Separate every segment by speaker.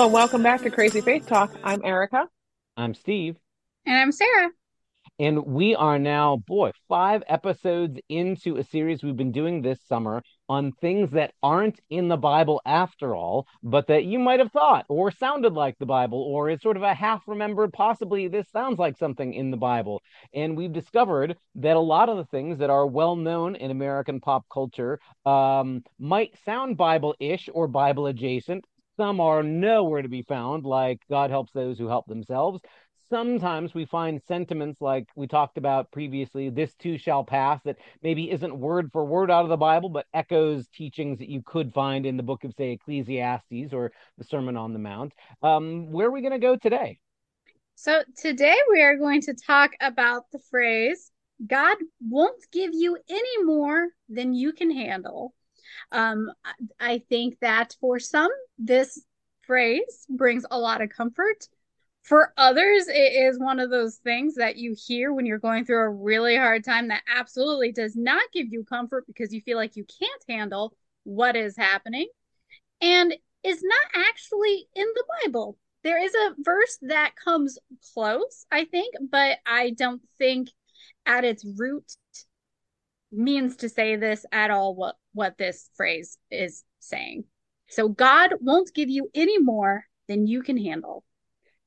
Speaker 1: Well, welcome back to Crazy Faith Talk. I'm Erica.
Speaker 2: I'm Steve.
Speaker 3: And I'm Sarah.
Speaker 2: And we are now, boy, five episodes into a series we've been doing this summer on things that aren't in the Bible after all, but that you might have thought or sounded like the Bible or is sort of a half remembered, possibly this sounds like something in the Bible. And we've discovered that a lot of the things that are well known in American pop culture um, might sound Bible ish or Bible adjacent. Some are nowhere to be found, like God helps those who help themselves sometimes we find sentiments like we talked about previously, this too shall pass, that maybe isn't word for word out of the Bible, but echoes teachings that you could find in the book of, say, Ecclesiastes or the Sermon on the Mount. Um, where are we going to go today?
Speaker 3: So today we are going to talk about the phrase, God won't give you any more than you can handle. Um, I think that for some, this phrase brings a lot of comfort. For others, it is one of those things that you hear when you're going through a really hard time that absolutely does not give you comfort because you feel like you can't handle what is happening and is not actually in the Bible. There is a verse that comes close, I think, but I don't think at its root means to say this at all what what this phrase is saying. So God won't give you any more than you can handle.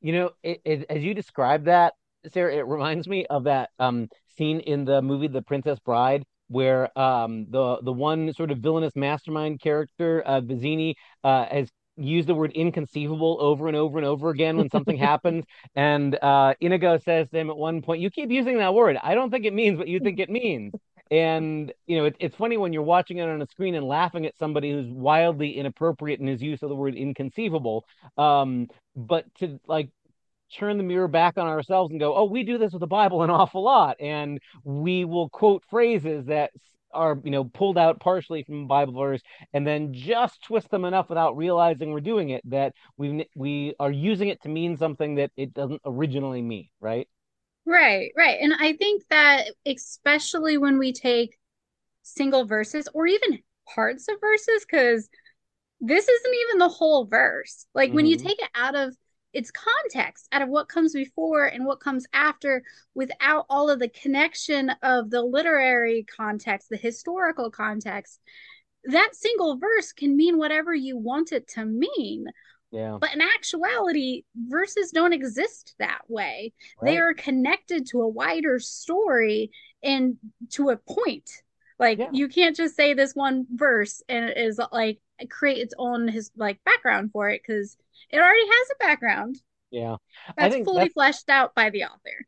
Speaker 2: You know, it, it, as you describe that, Sarah, it reminds me of that um, scene in the movie The Princess Bride where um, the the one sort of villainous mastermind character, uh, Vizzini, uh, has used the word inconceivable over and over and over again when something happens. And uh, Inigo says to him at one point, "You keep using that word. I don't think it means what you think it means." And you know, it, it's funny when you're watching it on a screen and laughing at somebody who's wildly inappropriate in his use of the word inconceivable. Um, but to like turn the mirror back on ourselves and go, oh, we do this with the Bible an awful lot, and we will quote phrases that are you know pulled out partially from Bible verse and then just twist them enough without realizing we're doing it that we we are using it to mean something that it doesn't originally mean, right?
Speaker 3: Right, right. And I think that especially when we take single verses or even parts of verses, because this isn't even the whole verse. Like mm-hmm. when you mm-hmm. take it out of its context, out of what comes before and what comes after, without all of the connection of the literary context, the historical context, that single verse can mean whatever you want it to mean.
Speaker 2: Yeah.
Speaker 3: But in actuality, verses don't exist that way. Right. They are connected to a wider story and to a point. Like yeah. you can't just say this one verse and it is like create its own his like background for it because it already has a background.
Speaker 2: Yeah.
Speaker 3: That's fully that's, fleshed out by the author.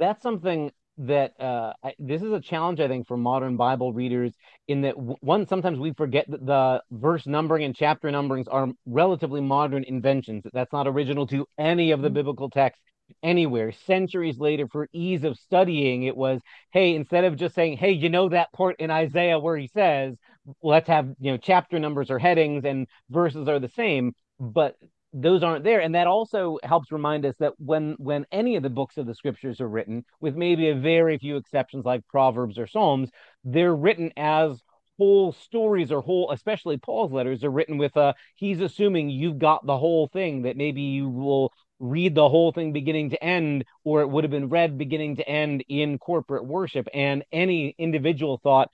Speaker 2: That's something that uh, I, this is a challenge I think for modern Bible readers in that w- one sometimes we forget that the verse numbering and chapter numberings are relatively modern inventions. That's not original to any of the mm-hmm. biblical texts anywhere. Centuries later, for ease of studying, it was hey, instead of just saying hey, you know that part in Isaiah where he says let's have you know chapter numbers or headings and verses are the same, but those aren't there. And that also helps remind us that when when any of the books of the scriptures are written with maybe a very few exceptions like proverbs or psalms they're written as whole stories or whole especially paul's letters are written with a he's assuming you've got the whole thing that maybe you will read the whole thing beginning to end or it would have been read beginning to end in corporate worship. And any individual thought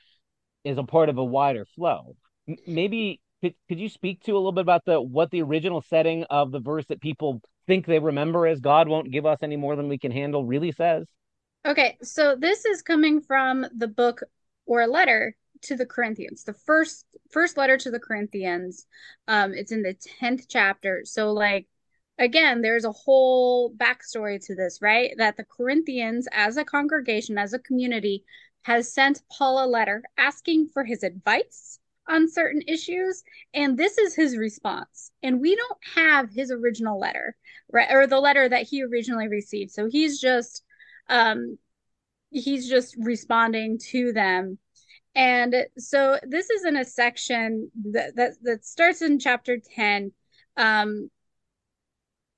Speaker 2: is a part of a wider flow. Maybe could, could you speak to a little bit about the what the original setting of the verse that people think they remember as God won't give us any more than we can handle really says?
Speaker 3: Okay, so this is coming from the book or a letter to the Corinthians, the first first letter to the Corinthians. Um, it's in the tenth chapter. So, like, again, there's a whole backstory to this, right? That the Corinthians, as a congregation, as a community, has sent Paul a letter asking for his advice on certain issues and this is his response. And we don't have his original letter right or the letter that he originally received. So he's just um he's just responding to them. And so this is in a section that that, that starts in chapter 10 um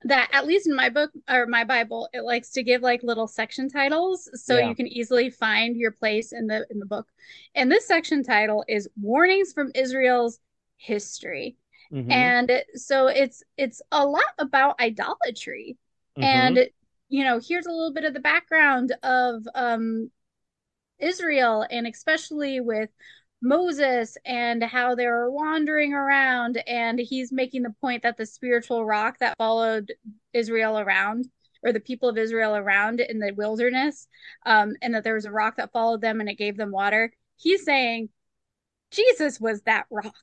Speaker 3: that at least in my book or my Bible, it likes to give like little section titles so
Speaker 2: Yeah.
Speaker 3: you can easily find your place in the in the book. And this section title is Warnings from Israel's History.
Speaker 2: Mhm,
Speaker 3: And so it's it's a lot about idolatry.
Speaker 2: mhm.
Speaker 3: And you know, here's a little bit of the background of um Israel and especially with Moses and how they were wandering around and he's making the point that the spiritual rock that followed Israel around or the people of Israel around in the wilderness um and that there was a rock that followed them and it gave them water. He's saying Jesus was that rock.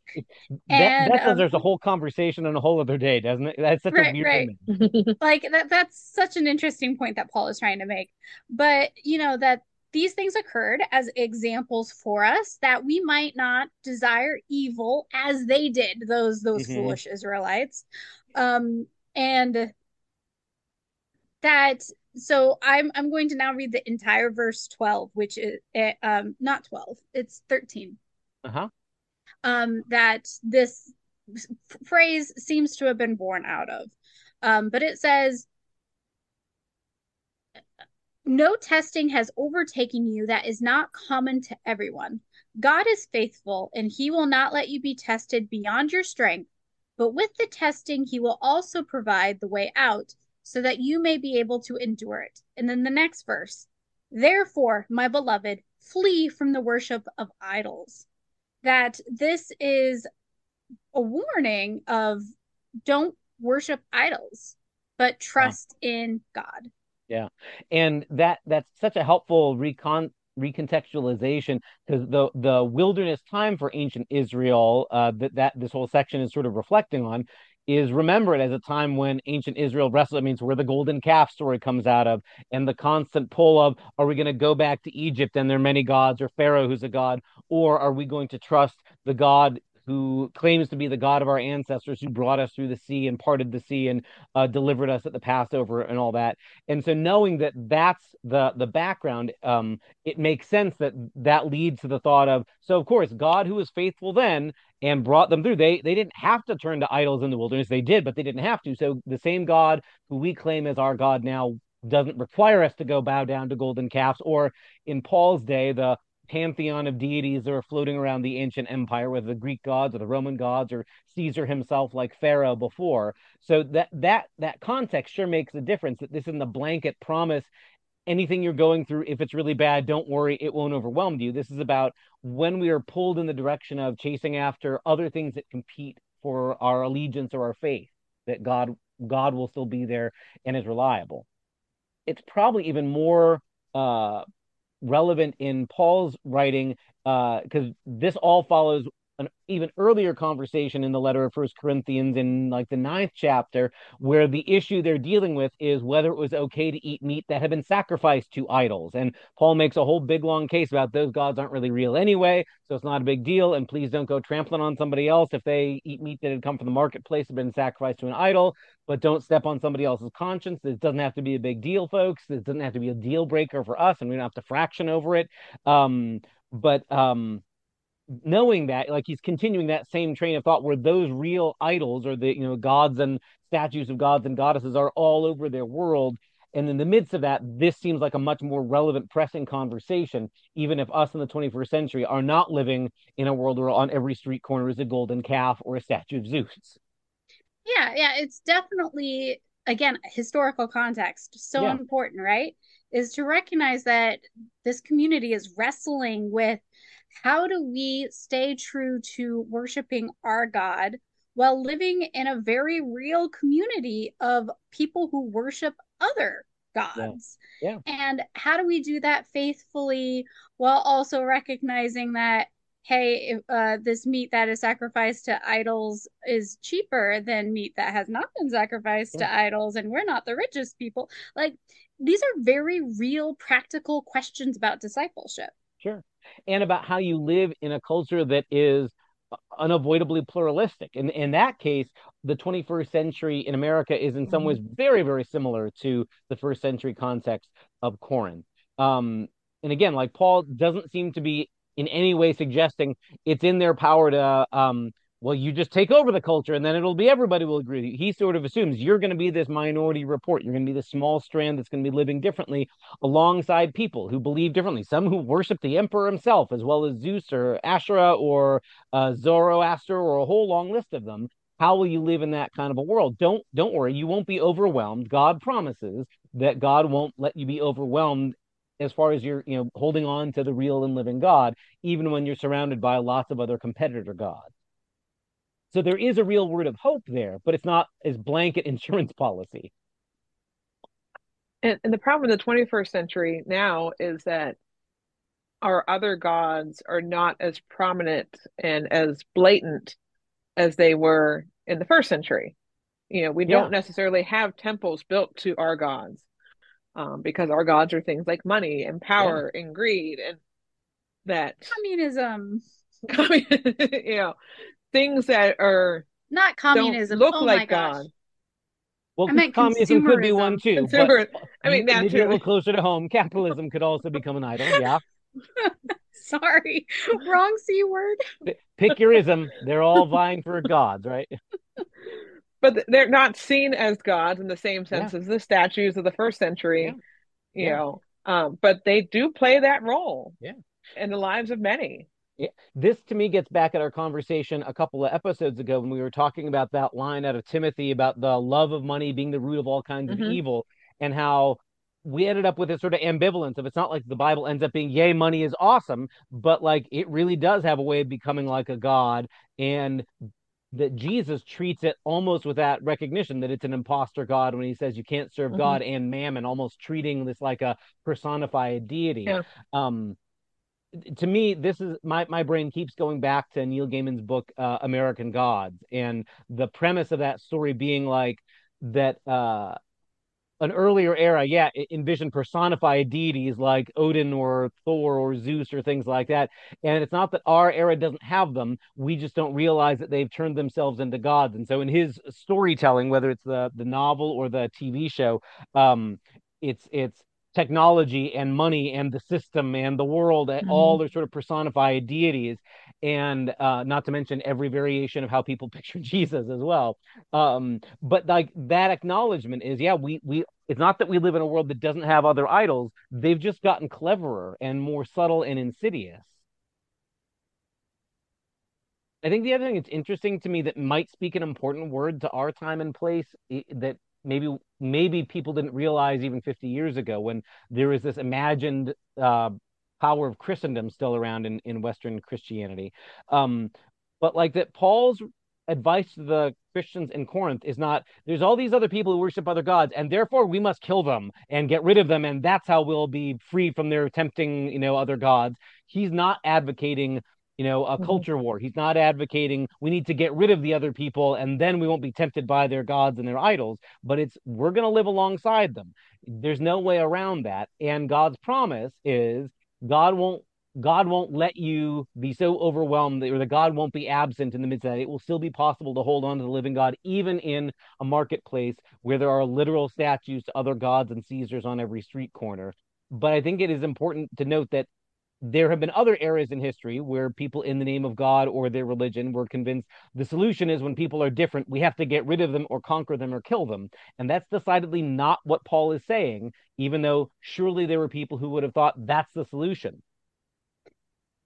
Speaker 2: That
Speaker 3: And
Speaker 2: that
Speaker 3: um,
Speaker 2: deserves a whole conversation on a whole other day, doesn't it? That's such a
Speaker 3: Right,
Speaker 2: weird
Speaker 3: right. like that that's such an interesting point that Paul is trying to make. But you know that these things occurred as examples for us that we might not desire evil as they did, those those
Speaker 2: Mhm.
Speaker 3: foolish Israelites. Um and that so I'm I'm going to now read the entire verse 12, which is eh, um not 12, it's 13
Speaker 2: Uh-huh.
Speaker 3: um, that this phrase seems to have been born out of. Um, but it says, No testing has overtaken you that is not common to everyone. God is faithful, and he will not let you be tested beyond your strength. But with the testing, he will also provide the way out so that you may be able to endure it. And then the next verse Therefore, my beloved, flee from the worship of idols. That this is a warning of don't worship idols, but trust in God.
Speaker 2: And that that's such a helpful recon recontextualization because the the wilderness time for ancient Israel uh, that that this whole section is sort of reflecting on is remembered as a time when ancient Israel wrestled. I mean, it's where the golden calf story comes out of, and the constant pull of, are we going to go back to Egypt and there are many gods, or Pharaoh who's a god, or are we going to trust the God who claims to be the God of our ancestors, who brought us through the sea and parted the sea and uh, delivered us at the Passover and all that? And so, knowing that that's the the background, um, it makes sense that that leads to the thought of, so of course, God who was faithful then and brought them through. They they didn't have to turn to idols in the wilderness. They did, but they didn't have to. So the same God who we claim as our God now doesn't require us to go bow down to golden calves, or in Paul's day, the pantheon of deities that are floating around the ancient empire, whether the Greek gods or the Roman gods or Caesar himself, like Pharaoh before. So that that that context sure makes a difference. That this isn't a blanket promise anything you're going through, if it's really bad, don't worry, it won't overwhelm you. This is about when we are pulled in the direction of chasing after other things that compete for our allegiance or our faith, that God God will still be there and is reliable. It's probably even more uh, relevant in Paul's writing because uh, this all follows an even earlier conversation in the letter of First Corinthians in like the ninth chapter, where the issue they're dealing with is whether it was okay to eat meat that had been sacrificed to idols. And Paul makes a whole big long case about those gods aren't really real anyway, so it's not a big deal. And please don't go trampling on somebody else if they eat meat that had come from the marketplace and been sacrificed to an idol. But don't step on somebody else's conscience. This doesn't have to be a big deal, folks. This doesn't have to be a deal breaker for us, and we don't have to fraction over it. Um, but um, knowing that like he's continuing that same train of thought where those real idols or the you know gods and statues of gods and goddesses are all over their world and in the midst of that this seems like a much more relevant pressing conversation even if us in the 21st century are not living in a world where on every street corner is a golden calf or a statue of zeus
Speaker 3: Yeah, yeah, it's definitely again historical context so
Speaker 2: Yeah.
Speaker 3: important, right? Is to recognize that this community is wrestling with how do we stay true to worshiping our God while living in a very real community of people who worship other gods.
Speaker 2: Yeah.
Speaker 3: And how do we do that faithfully while also recognizing that hey, uh, this meat that is sacrificed to idols is cheaper than meat that has not been sacrificed to idols, and we're not the richest people. Like, these are very real, practical questions about discipleship.
Speaker 2: Sure. And about how you live in a culture that is unavoidably pluralistic. And in that case, the 21st century in America is in some
Speaker 1: Mhm.
Speaker 2: ways very, very similar to the first century context of Corinth. Um, and again, like Paul doesn't seem to be in any way suggesting it's in their power to um, well, you just take over the culture and then it'll be everybody will agree with you. He sort of assumes you're going to be this minority report. You're going to be the small strand that's going to be living differently alongside people who believe differently. Some who worship the emperor himself, as well as Zeus or Asherah or uh, Zoroaster or a whole long list of them. How will you live in that kind of a world? Don't don't worry, you won't be overwhelmed. God promises that God won't let you be overwhelmed as far as you're you know holding on to the real and living God, even when you're surrounded by lots of other competitor gods. So there is a real word of hope there, but it's not as blanket insurance policy.
Speaker 1: And, and the problem in the 21st century now is that our other gods are not as prominent and as blatant as they were in the first century. You know, we
Speaker 2: Yeah.
Speaker 1: don't necessarily have temples built to our gods um, because our gods are things like money and power and greed and that,
Speaker 3: Communism,
Speaker 1: you know, things that are
Speaker 3: not communism.
Speaker 1: look
Speaker 3: oh my
Speaker 1: like
Speaker 3: gosh.
Speaker 1: God.
Speaker 2: Well,
Speaker 3: I meant
Speaker 2: communism could be one too.
Speaker 1: Consumer- I mean,
Speaker 2: maybe a
Speaker 1: naturally.
Speaker 2: little closer to home, capitalism could also become an idol. Yeah,
Speaker 3: Sorry, wrong c word.
Speaker 2: pick your ism. They're all vying for gods, right?
Speaker 1: but they're not seen as gods in the same sense as the statues of the first century
Speaker 2: Yeah.
Speaker 1: you
Speaker 2: Yeah.
Speaker 1: know um but they do play that role
Speaker 2: Yeah.
Speaker 1: in the lives of many
Speaker 2: This to me gets back at our conversation a couple of episodes ago when we were talking about that line out of Timothy about the love of money being the root of all kinds
Speaker 1: Mhm.
Speaker 2: of evil and how we ended up with this sort of ambivalence of it's not like the Bible ends up being, yay, money is awesome, but like it really does have a way of becoming like a god. And that Jesus treats it almost with that recognition that it's an imposter God when he says you can't serve
Speaker 1: Mhm.
Speaker 2: God and mammon, almost treating this like a personified deity.
Speaker 1: Yeah.
Speaker 2: Um, to me, this is my my brain keeps going back to Neil Gaiman's book uh, American Gods, and the premise of that story being like that. Uh, an earlier era, yeah, envisioned personified deities like Odin or Thor or Zeus or things like that. And it's not that our era doesn't have them; we just don't realize that they've turned themselves into gods. And so, in his storytelling, whether it's the the novel or the TV show, um, it's it's technology and money and the system and the world and all are sort of personified deities. And uh not to mention every variation of how people picture jesus as well. Um but like that acknowledgement is yeah we we it's not that we live in a world that doesn't have other idols. They've just gotten cleverer and more subtle and insidious. I think the other thing that's interesting to me that might speak an important word to our time and place that maybe maybe people didn't realize even 50 years ago when there is this imagined uh power of christendom still around in in western christianity. Um but like that paul's advice to the Christians in Corinth is not there's all these other people who worship other gods and therefore we must kill them and get rid of them and that's how we'll be free from their tempting you know other gods. He's not advocating you know a
Speaker 1: Mhm.
Speaker 2: culture war he's not advocating we need to get rid of the other people and then we won't be tempted by their gods and their idols but it's we're going to live alongside them there's no way around that and God's promise is God won't God won't let you be so overwhelmed that, or that God won't be absent in the midst of that. It will still be possible to hold on to the living God, even in a marketplace where there are literal statues to other gods and Caesars on every street corner. But I think it is important to note that there have been other eras in history where people, in the name of God or their religion, were convinced the solution is when people are different, we have to get rid of them or conquer them or kill them. And that's decidedly not what Paul is saying, even though surely there were people who would have thought that's the solution.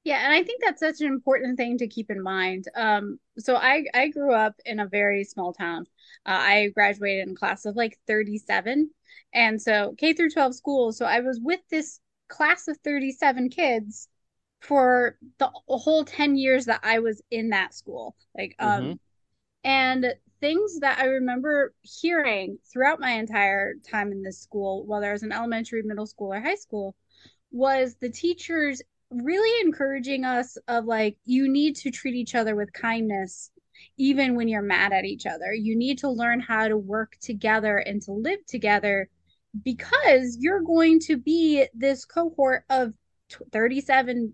Speaker 3: Yeah, and I think that's such an important thing to keep in mind. Um, so I I grew up in a very small town. Uh, I graduated in class of like 37, and so K through 12 school. So I was with this class of 37 kids for the whole 10 years that I was in that school. Like, um,
Speaker 2: Mhm.
Speaker 3: and things that I remember hearing throughout my entire time in this school, whether I was in elementary, middle school, or high school, was the teachers really encouraging us of like you need to treat each other with kindness even when you're mad at each other you need to learn how to work together and to live together because you're going to be this cohort of tw- 37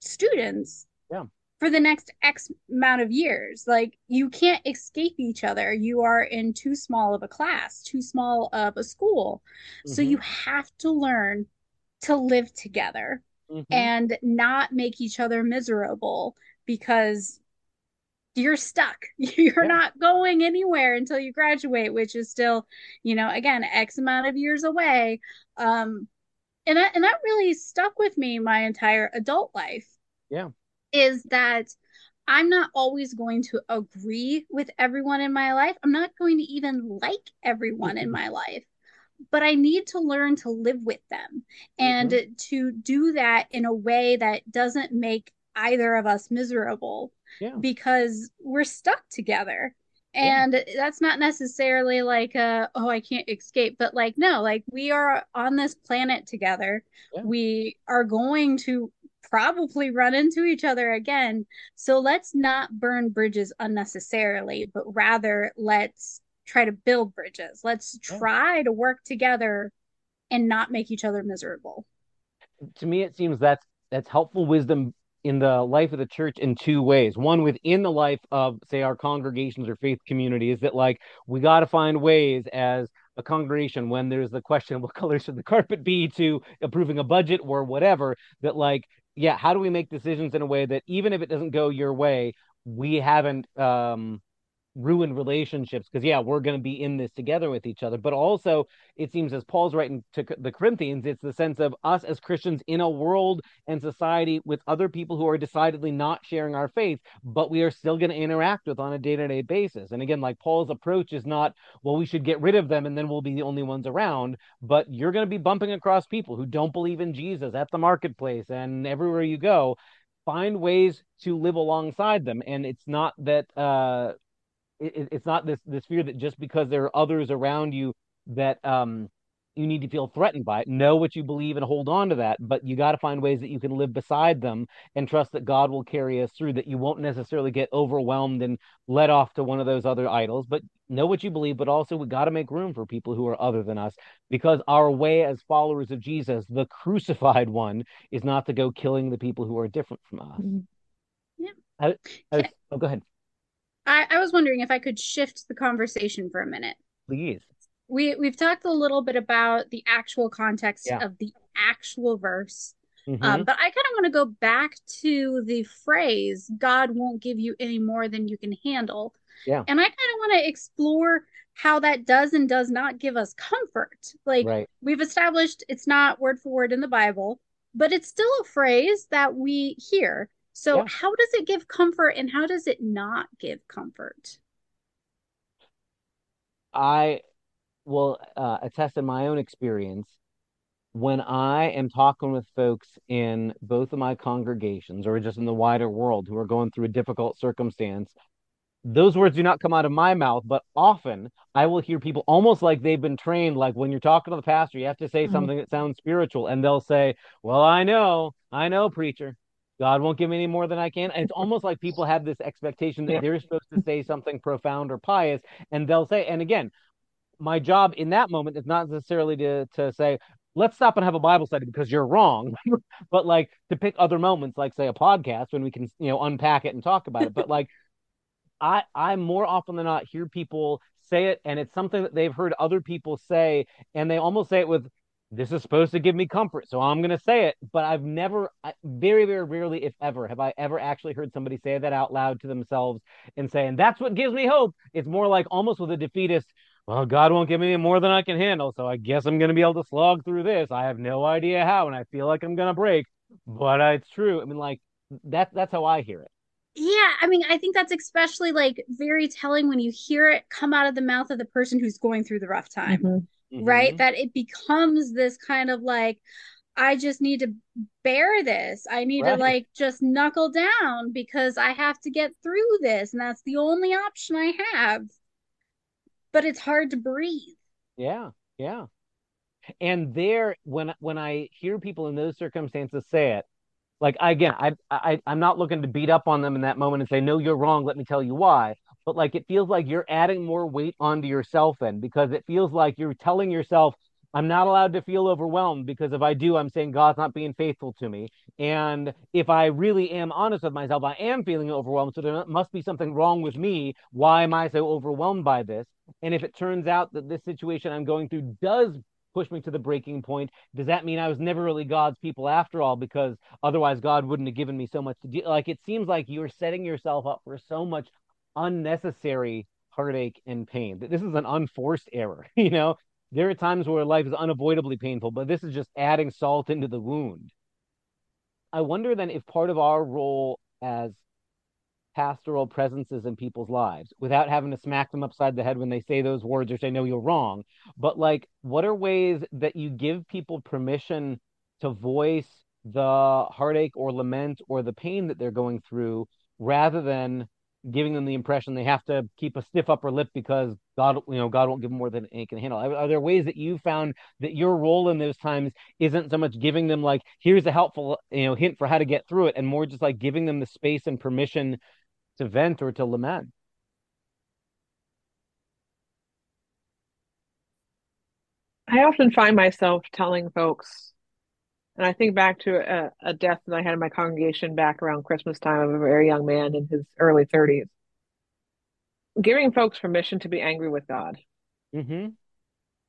Speaker 3: students
Speaker 2: Yeah.
Speaker 3: for the next x amount of years like you can't escape each other you are in too small of a class too small of a school so
Speaker 2: Mhm.
Speaker 3: you have to learn to live together
Speaker 2: Mhm.
Speaker 3: and not make each other miserable because you're stuck. You're
Speaker 2: Yeah.
Speaker 3: not going anywhere until you graduate, which is still, you know, again, X amount of years away. Um, and that and that really stuck with me my entire adult life.
Speaker 2: Yeah.
Speaker 3: Is that I'm not always going to agree with everyone in my life. I'm not going to even like everyone in my life, but I need to learn to live with them and
Speaker 2: Mm-hmm.
Speaker 3: to do that in a way that doesn't make either of us miserable
Speaker 2: Yeah.
Speaker 3: because we're stuck together.
Speaker 2: Yeah.
Speaker 3: And that's not necessarily like a, oh, I can't escape, but like, no, like we are on this planet together.
Speaker 2: Yeah.
Speaker 3: We are going to probably run into each other again. So let's not burn bridges unnecessarily, but rather let's try to build bridges. Let's
Speaker 2: Yeah.
Speaker 3: try to work together and not make each other miserable.
Speaker 2: to me it seems that's that's helpful wisdom in the life of the church in two ways. One within the life of say our congregations or faith communities that like we got to find ways as a congregation when there's the question of what color should the carpet be to approving a budget or whatever that like yeah how do we make decisions in a way that even if it doesn't go your way we haven't um ruined relationships because yeah we're going to be in this together with each other but also it seems as paul's writing to the corinthians it's the sense of us as christians in a world and society with other people who are decidedly not sharing our faith but we are still going to interact with on a day-to-day basis. And again like paul's approach is not well we should get rid of them and then we'll be the only ones around but you're going to be bumping across people who don't believe in jesus at the marketplace and everywhere you go. Find ways to live alongside them and it's not that uh it, it's not this this fear that just because there are others around you that um you need to feel threatened by it. Know what you believe and hold on to that, but you got to find ways that you can live beside them and trust that God will carry us through. That you won't necessarily get overwhelmed and led off to one of those other idols, but know what you believe. But also, we got to make room for people who are other than us because our way as followers of Jesus, the crucified one, is not to go killing the people who are different from us.
Speaker 3: Yeah.
Speaker 2: I, I,
Speaker 3: Yeah.
Speaker 2: oh, go ahead,
Speaker 3: I, I was wondering if I could shift the conversation for a minute.
Speaker 2: please.
Speaker 3: We we've talked a little bit about the actual context
Speaker 2: Yeah.
Speaker 3: of the actual verse.
Speaker 2: Mhm.
Speaker 3: Um, but I kind of want to go back to the phrase, God won't give you any more than you can handle.
Speaker 2: Yeah.
Speaker 3: And I kind of want to explore how that does and does not give us comfort. Like
Speaker 2: right.
Speaker 3: we've established it's not word for word in the Bible, but it's still a phrase that we hear. So
Speaker 2: Yeah.
Speaker 3: how does it give comfort and how does it not give comfort?
Speaker 2: I will uh, attest in my own experience when I am talking with folks in both of my congregations or just in the wider world who are going through a difficult circumstance. Those words do not come out of my mouth, but often I will hear people almost like they've been trained. Like when you're talking to the pastor, you have to say
Speaker 1: Mhm.
Speaker 2: something that sounds spiritual, and they'll say, Well, I know, I know, preacher. God won't give me any more than I can. And it's almost like people have this expectation that they're supposed to say something profound or pious, and they'll say, and again, my job in that moment is not necessarily to to say let's stop and have a bible study because you're wrong but like to pick other moments like say a podcast when we can you know unpack it and talk about it but like i i more often than not hear people say it and it's something that they've heard other people say and they almost say it with this is supposed to give me comfort so i'm going to say it but i've never I, very very rarely if ever have i ever actually heard somebody say that out loud to themselves and say and that's what gives me hope it's more like almost with a defeatist well, God won't give me more than I can handle, so I guess I'm going to be able to slog through this. I have no idea how, and I feel like I'm going to break, but uh, it's true. I mean, like that that's how I hear it.
Speaker 3: Yeah, I mean, I think that's especially like very telling when you hear it come out of the mouth of the person who's going through the rough time,
Speaker 1: Mhm.
Speaker 3: right? That it becomes this kind of like, I just need to bear this. I need to like just knuckle down because I have to get through this, and that's the only option I have. But it's hard to breathe.
Speaker 2: Yeah, yeah. And there, when when I hear people in those circumstances say it, like again, I I I'm not looking to beat up on them in that moment and say, no, you're wrong. Let me tell you why. But like it feels like you're adding more weight onto yourself then because it feels like you're telling yourself, I'm not allowed to feel overwhelmed because if I do, I'm saying God's not being faithful to me. And if I really am honest with myself, I am feeling overwhelmed. So there must be something wrong with me. Why am I so overwhelmed by this? And if it turns out that this situation I'm going through does push me to the breaking point, does that mean I was never really God's people after all? Because otherwise, God wouldn't have given me so much to do. Like it seems like you're setting yourself up for so much unnecessary heartache and pain. This is an unforced error. You know, there are times where life is unavoidably painful, but this is just adding salt into the wound. I wonder then if part of our role as pastoral presences in people's lives without having to smack them upside the head when they say those words or say no you're wrong but like what are ways that you give people permission to voice the heartache or lament or the pain that they're going through rather than giving them the impression they have to keep a stiff upper lip because God, you know, God won't give them more than they can handle. Are, are, there ways that you found that your role in those times isn't so much giving them like, here's a helpful, you know, hint for how to get through it, and more just like giving them the space and permission to vent or to lament?
Speaker 1: I often find myself telling folks, and I think back to a, a, death that I had in my congregation back around Christmas time of a very young man in his early 30s, giving folks permission to be angry with God.
Speaker 2: Mm-hmm.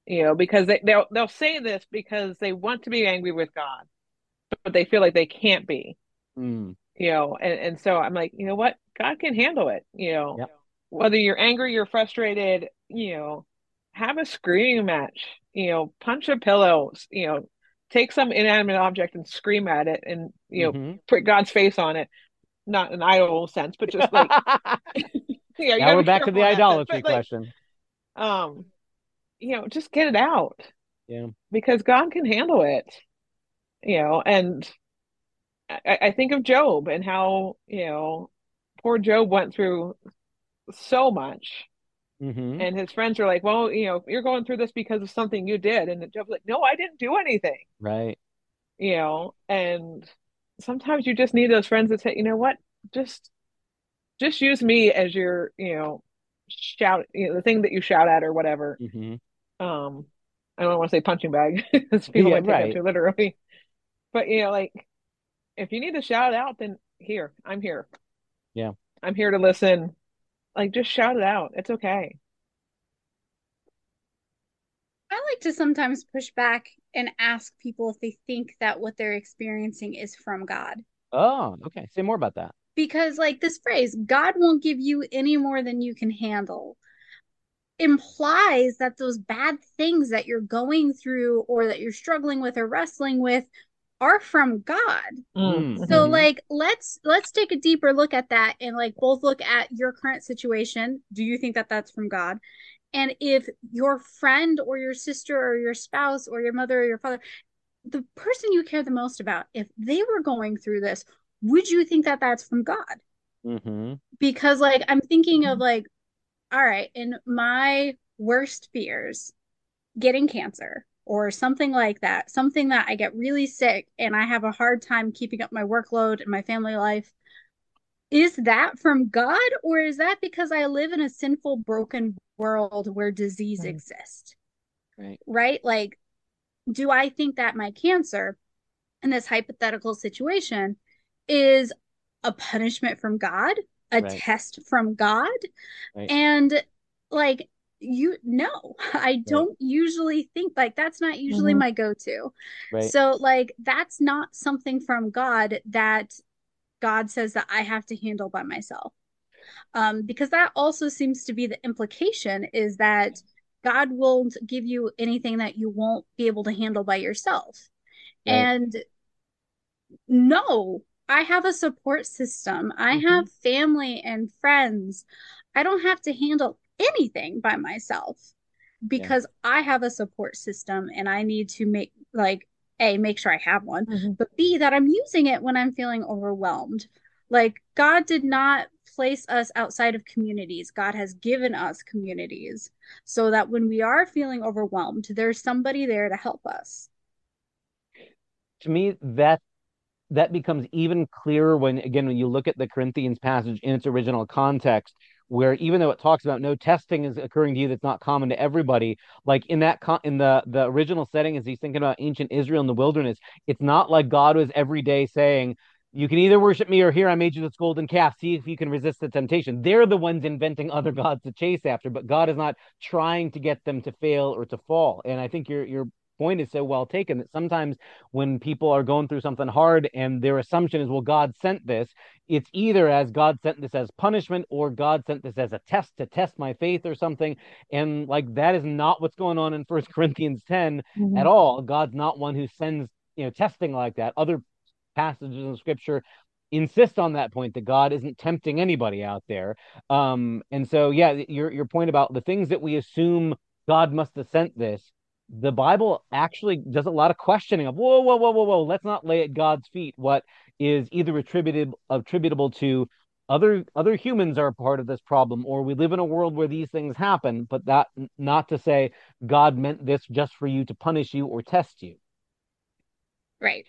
Speaker 1: You know, because they, they'll they'll say this because they want to be angry with God, but they feel like they can't be.
Speaker 2: Mm.
Speaker 1: You know, and, and so I'm like, you know what? God can handle it. You know,
Speaker 2: yep.
Speaker 1: whether you're angry, you're frustrated, you know, have a screaming match, you know, punch a pillow, you know, take some inanimate object and scream at it and, you know, mm-hmm. put God's face on it. Not in idol sense, but just like,
Speaker 2: yeah, now we're back to the idolatry but, question.
Speaker 1: Like, um, you know, just get it out.
Speaker 2: Yeah.
Speaker 1: Because God can handle it, you know, and I, I think of Job and how, you know, poor Job went through so much.
Speaker 2: Mm-hmm.
Speaker 1: And his friends are like, well, you know, you're going through this because of something you did. And Job's like, no, I didn't do anything.
Speaker 2: Right.
Speaker 1: You know, and sometimes you just need those friends that say, you know what, just, just use me as your, you know, shout, you know, the thing that you shout at or whatever.
Speaker 2: Mm-hmm.
Speaker 1: Um, I don't want to say punching bag because people yeah, might take right. it too literally. But you know, like if you need to shout out, then here, I'm here.
Speaker 2: Yeah.
Speaker 1: I'm here to listen. Like, just shout it out. It's okay.
Speaker 3: I like to sometimes push back and ask people if they think that what they're experiencing is from God.
Speaker 2: Oh, okay. Say more about that.
Speaker 3: Because, like this phrase, God won't give you any more than you can handle, implies that those bad things that you're going through or that you're struggling with or wrestling with are from God.
Speaker 2: Mm.
Speaker 3: So like let's let's take a deeper look at that and like both look at your current situation. Do you think that that's from God? And if your friend or your sister or your spouse or your mother or your father, the person you care the most about, if they were going through this, would you think that that's from God?
Speaker 2: Mm-hmm.
Speaker 3: Because like I'm thinking of like, all right, in my worst fears, getting cancer or something like that, something that I get really sick and I have a hard time keeping up my workload and my family life. Is that from God or is that because I live in a sinful, broken world where disease
Speaker 2: right.
Speaker 3: exists?
Speaker 2: Right.
Speaker 3: Right? Like, do I think that my cancer in this hypothetical situation is a punishment from God, a right. test from God?
Speaker 2: Right.
Speaker 3: And like, you no i don't right. usually think like that's not usually mm-hmm. my go-to
Speaker 2: right.
Speaker 3: so like that's not something from god that god says that i have to handle by myself um because that also seems to be the implication is that god won't give you anything that you won't be able to handle by yourself right. and no i have a support system i mm-hmm. have family and friends i don't have to handle anything by myself because yeah. I have a support system and I need to make like a make sure I have one, mm-hmm. but b that I'm using it when I'm feeling overwhelmed. Like God did not place us outside of communities. God has given us communities so that when we are feeling overwhelmed, there's somebody there to help us.
Speaker 2: To me, that that becomes even clearer when again when you look at the Corinthians passage in its original context where even though it talks about no testing is occurring to you that's not common to everybody like in that con- in the the original setting as he's thinking about ancient israel in the wilderness it's not like god was every day saying you can either worship me or here I made you this golden calf. See if you can resist the temptation. They're the ones inventing other gods to chase after, but God is not trying to get them to fail or to fall. And I think you're you're point is so well taken that sometimes when people are going through something hard and their assumption is, well, God sent this, it's either as God sent this as punishment or God sent this as a test to test my faith or something. And like that is not what's going on in First Corinthians 10 mm-hmm. at all. God's not one who sends, you know, testing like that. Other passages in scripture insist on that point that God isn't tempting anybody out there. Um, and so, yeah, your your point about the things that we assume God must have sent this, the Bible actually does a lot of questioning of whoa, whoa, whoa, whoa, whoa. Let's not lay at God's feet what is either attributed attributable to other other humans are a part of this problem, or we live in a world where these things happen. But that not to say God meant this just for you to punish you or test you.
Speaker 3: Right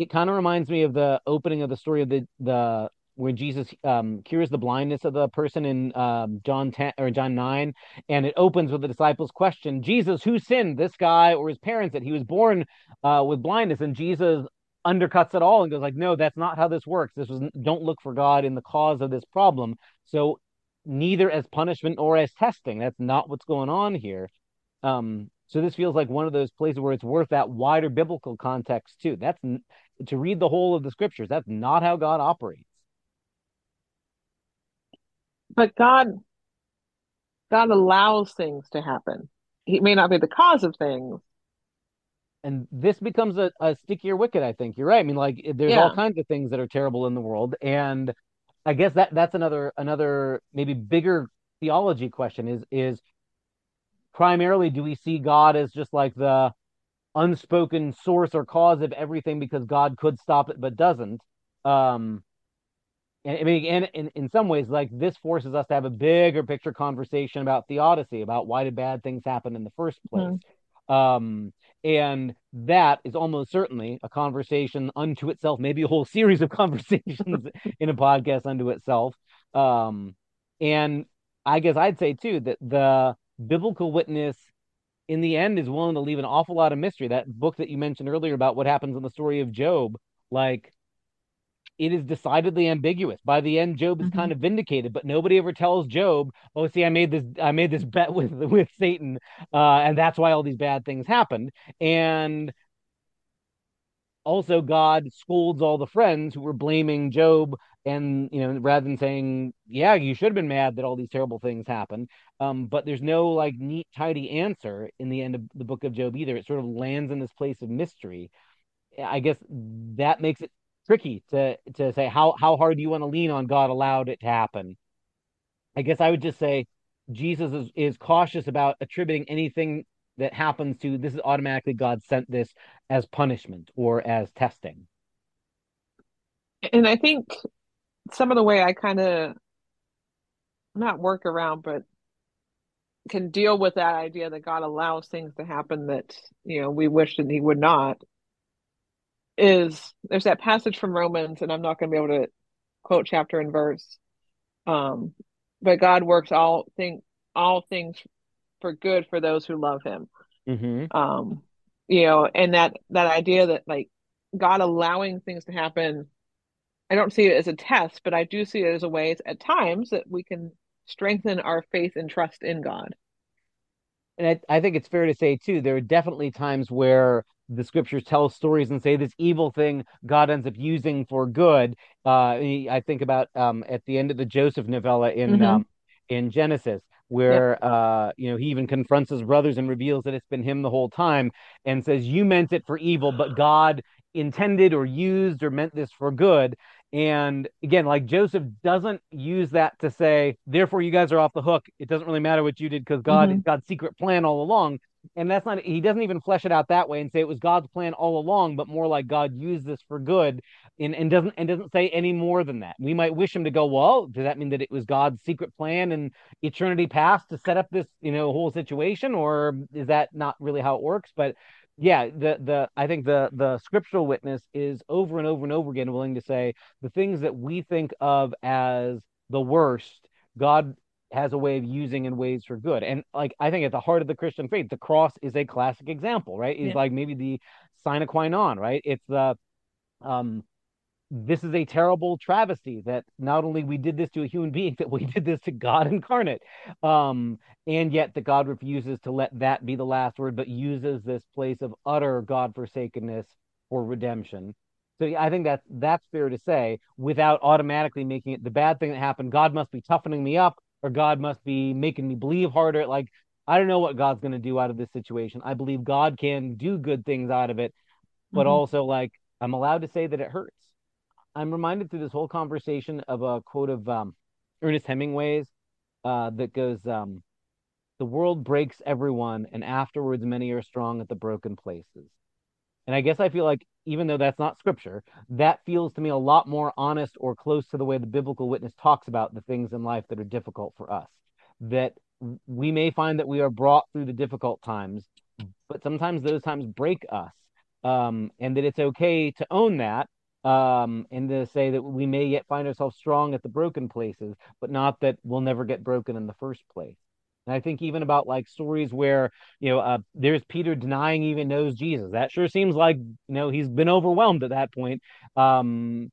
Speaker 2: it kind of reminds me of the opening of the story of the the where Jesus um, cures the blindness of the person in um, John 10 or John 9 and it opens with the disciples question Jesus who sinned this guy or his parents that he was born uh, with blindness and Jesus undercuts it all and goes like no that's not how this works this was don't look for God in the cause of this problem so neither as punishment or as testing that's not what's going on here um, so this feels like one of those places where it's worth that wider biblical context too. That's to read the whole of the scriptures. That's not how God operates.
Speaker 1: But God, God allows things to happen. He may not be the cause of things.
Speaker 2: And this becomes a, a stickier wicket, I think. You're right. I mean, like there's yeah. all kinds of things that are terrible in the world. And I guess that that's another another maybe bigger theology question is is primarily do we see God as just like the unspoken source or cause of everything because God could stop it but doesn't. Um, and I mean, and in, in some ways, like this forces us to have a bigger picture conversation about theodicy, about why did bad things happen in the first place. Mm-hmm. Um, and that is almost certainly a conversation unto itself, maybe a whole series of conversations in a podcast unto itself. Um, and I guess I'd say too that the biblical witness in the end is willing to leave an awful lot of mystery. That book that you mentioned earlier about what happens in the story of Job, like it is decidedly ambiguous. By the end, Job is mm-hmm. kind of vindicated, but nobody ever tells Job, "Oh, see, I made this, I made this bet with with Satan, uh, and that's why all these bad things happened." And also, God scolds all the friends who were blaming Job and you know rather than saying yeah you should have been mad that all these terrible things happened um but there's no like neat tidy answer in the end of the book of job either it sort of lands in this place of mystery i guess that makes it tricky to to say how how hard do you want to lean on god allowed it to happen i guess i would just say jesus is, is cautious about attributing anything that happens to this is automatically god sent this as punishment or as testing
Speaker 1: and I think some of the way I kind of not work around, but can deal with that idea that God allows things to happen that you know we wish that He would not. Is there's that passage from Romans, and I'm not going to be able to quote chapter and verse, um, but God works all thing all things for good for those who love Him.
Speaker 2: Mm-hmm.
Speaker 1: Um, you know, and that that idea that like God allowing things to happen I don't see it as a test, but I do see it as a way at times that we can strengthen our faith and trust in God.
Speaker 2: And I, I think it's fair to say too, there are definitely times where the scriptures tell stories and say this evil thing God ends up using for good. Uh, I think about um, at the end of the Joseph novella in mm-hmm. um, in Genesis, where yep. uh, you know he even confronts his brothers and reveals that it's been him the whole time, and says, "You meant it for evil, but God intended or used or meant this for good." And again, like Joseph doesn't use that to say, therefore you guys are off the hook. It doesn't really matter what you did because God mm-hmm. God's secret plan all along. And that's not he doesn't even flesh it out that way and say it was God's plan all along, but more like God used this for good and, and doesn't and doesn't say any more than that. We might wish him to go, well, does that mean that it was God's secret plan and eternity past to set up this, you know, whole situation, or is that not really how it works? But yeah, the the I think the the scriptural witness is over and over and over again willing to say the things that we think of as the worst, God has a way of using in ways for good. And like I think at the heart of the Christian faith, the cross is a classic example, right? It's yeah. like maybe the sine qua non, right? It's the um this is a terrible travesty that not only we did this to a human being, that we did this to God incarnate. Um, and yet that God refuses to let that be the last word, but uses this place of utter God forsakenness for redemption. So yeah, I think that that's fair to say without automatically making it the bad thing that happened. God must be toughening me up, or God must be making me believe harder. Like I don't know what God's going to do out of this situation. I believe God can do good things out of it, but mm-hmm. also like I'm allowed to say that it hurts. I'm reminded through this whole conversation of a quote of um, Ernest Hemingway's uh, that goes, um, "The world breaks everyone, and afterwards many are strong at the broken places." And I guess I feel like even though that's not scripture, that feels to me a lot more honest or close to the way the biblical witness talks about the things in life that are difficult for us. That we may find that we are brought through the difficult times, but sometimes those times break us. Um, and that it's okay to own that um, and to say that we may yet find ourselves strong at the broken places, but not that we'll never get broken in the first place. And I think even about like stories where you know uh, there's Peter denying even knows Jesus. That sure seems like you know he's been overwhelmed at that point. Um,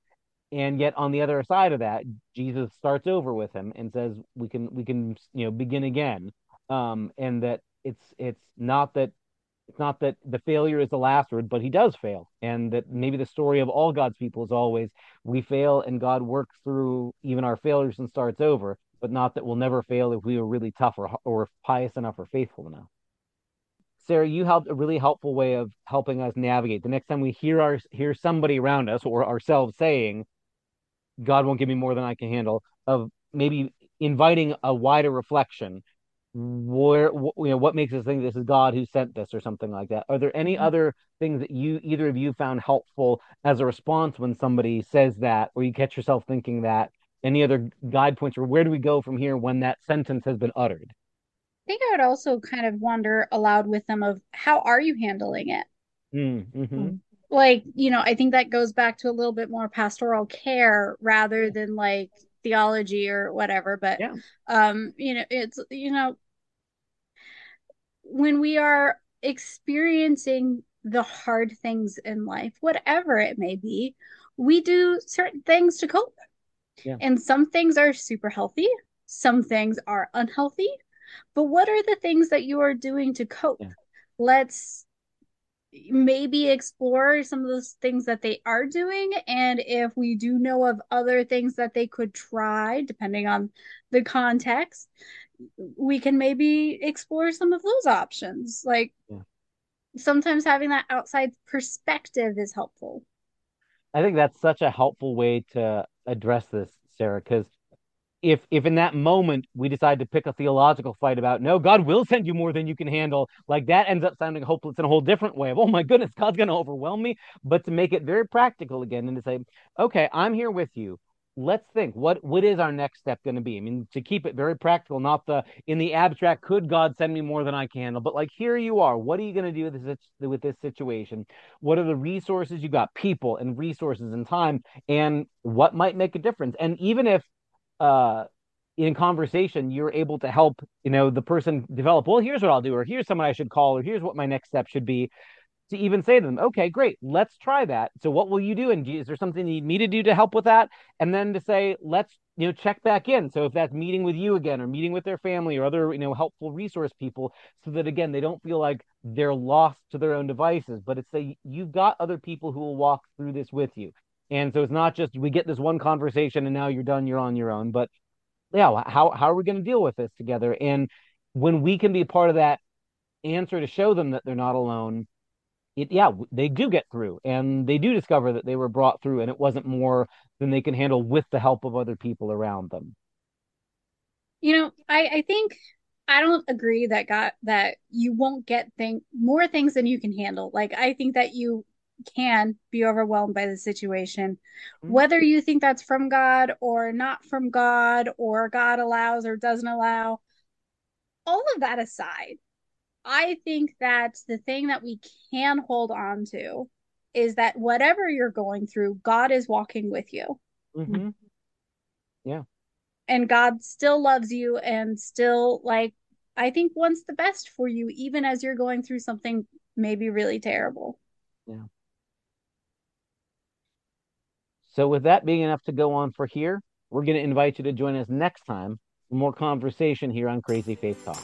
Speaker 2: and yet on the other side of that, Jesus starts over with him and says we can we can you know begin again. Um, and that it's it's not that it's not that the failure is the last word, but he does fail. And that maybe the story of all God's people is always we fail and God works through even our failures and starts over, but not that we'll never fail if we are really tough or, or pious enough or faithful enough. Sarah, you helped a really helpful way of helping us navigate. The next time we hear our hear somebody around us or ourselves saying, God won't give me more than I can handle, of maybe inviting a wider reflection where you know what makes us think this is God who sent this or something like that. Are there any mm-hmm. other things that you either of you found helpful as a response when somebody says that, or you catch yourself thinking that? Any other guide points, or where do we go from here when that sentence has been uttered?
Speaker 3: I think I would also kind of wonder aloud with them of how are you handling it?
Speaker 2: Mm, mm-hmm.
Speaker 3: Like you know, I think that goes back to a little bit more pastoral care rather than like theology or whatever but yeah. um you know it's you know when we are experiencing the hard things in life, whatever it may be, we do certain things to cope. Yeah. And some things are super healthy, some things are unhealthy. But what are the things that you are doing to cope? Yeah. Let's maybe explore some of those things that they are doing. And if we do know of other things that they could try, depending on the context, we can maybe explore some of those options. Like yeah. sometimes having that outside perspective is helpful.
Speaker 2: I think that's such a helpful way to address this, Sarah, because if if in that moment we decide to pick a theological fight about no god will send you more than you can handle like that ends up sounding hopeless in a whole different way of oh my goodness god's going to overwhelm me. But to make it very practical again and to say okay i'm here with you let's think what what is our next step going to be? I mean to keep it very practical not the in the abstract could god send me more than i can? Handle but like here you are. What are you going to do with this with this situation? What are the resources you got? People and resources and time and what might make a difference? And even if uh in conversation you're able to help you know the person develop well here's what i'll do or here's someone i should call or here's what my next step should be to even say to them, okay, great, let's try that. So what will you do? And is there something you need me to do to help with that? And then to say, let's, you know, check back in. So if that's meeting with you again or meeting with their family or other, you know, helpful resource people, so that again, they don't feel like they're lost to their own devices, but it's a, you've got other people who will walk through this with you. And so it's not just we get this one conversation and now you're done, you're on your own, but yeah, how, how are we going to deal with this together? And when we can be part of that answer to show them that they're not alone, it yeah they do get through and they do discover that they were brought through and it wasn't more than they can handle with the help of other people around them.
Speaker 3: You know i i think i don't agree that got that you won't get thing more things than you can handle. Like i think that you can be overwhelmed by the situation. Mm-hmm. whether you think that's from god or not from god or god allows or doesn't allow all of that aside I think that the thing that we can hold on to is that whatever you're going through, God is walking with you.
Speaker 2: Mm-hmm. Yeah.
Speaker 3: And God still loves you and still, like, I think wants the best for you, even as you're going through something maybe really terrible.
Speaker 2: Yeah. So, with that being enough to go on for here, we're going to invite you to join us next time for more conversation here on Crazy Faith Talk.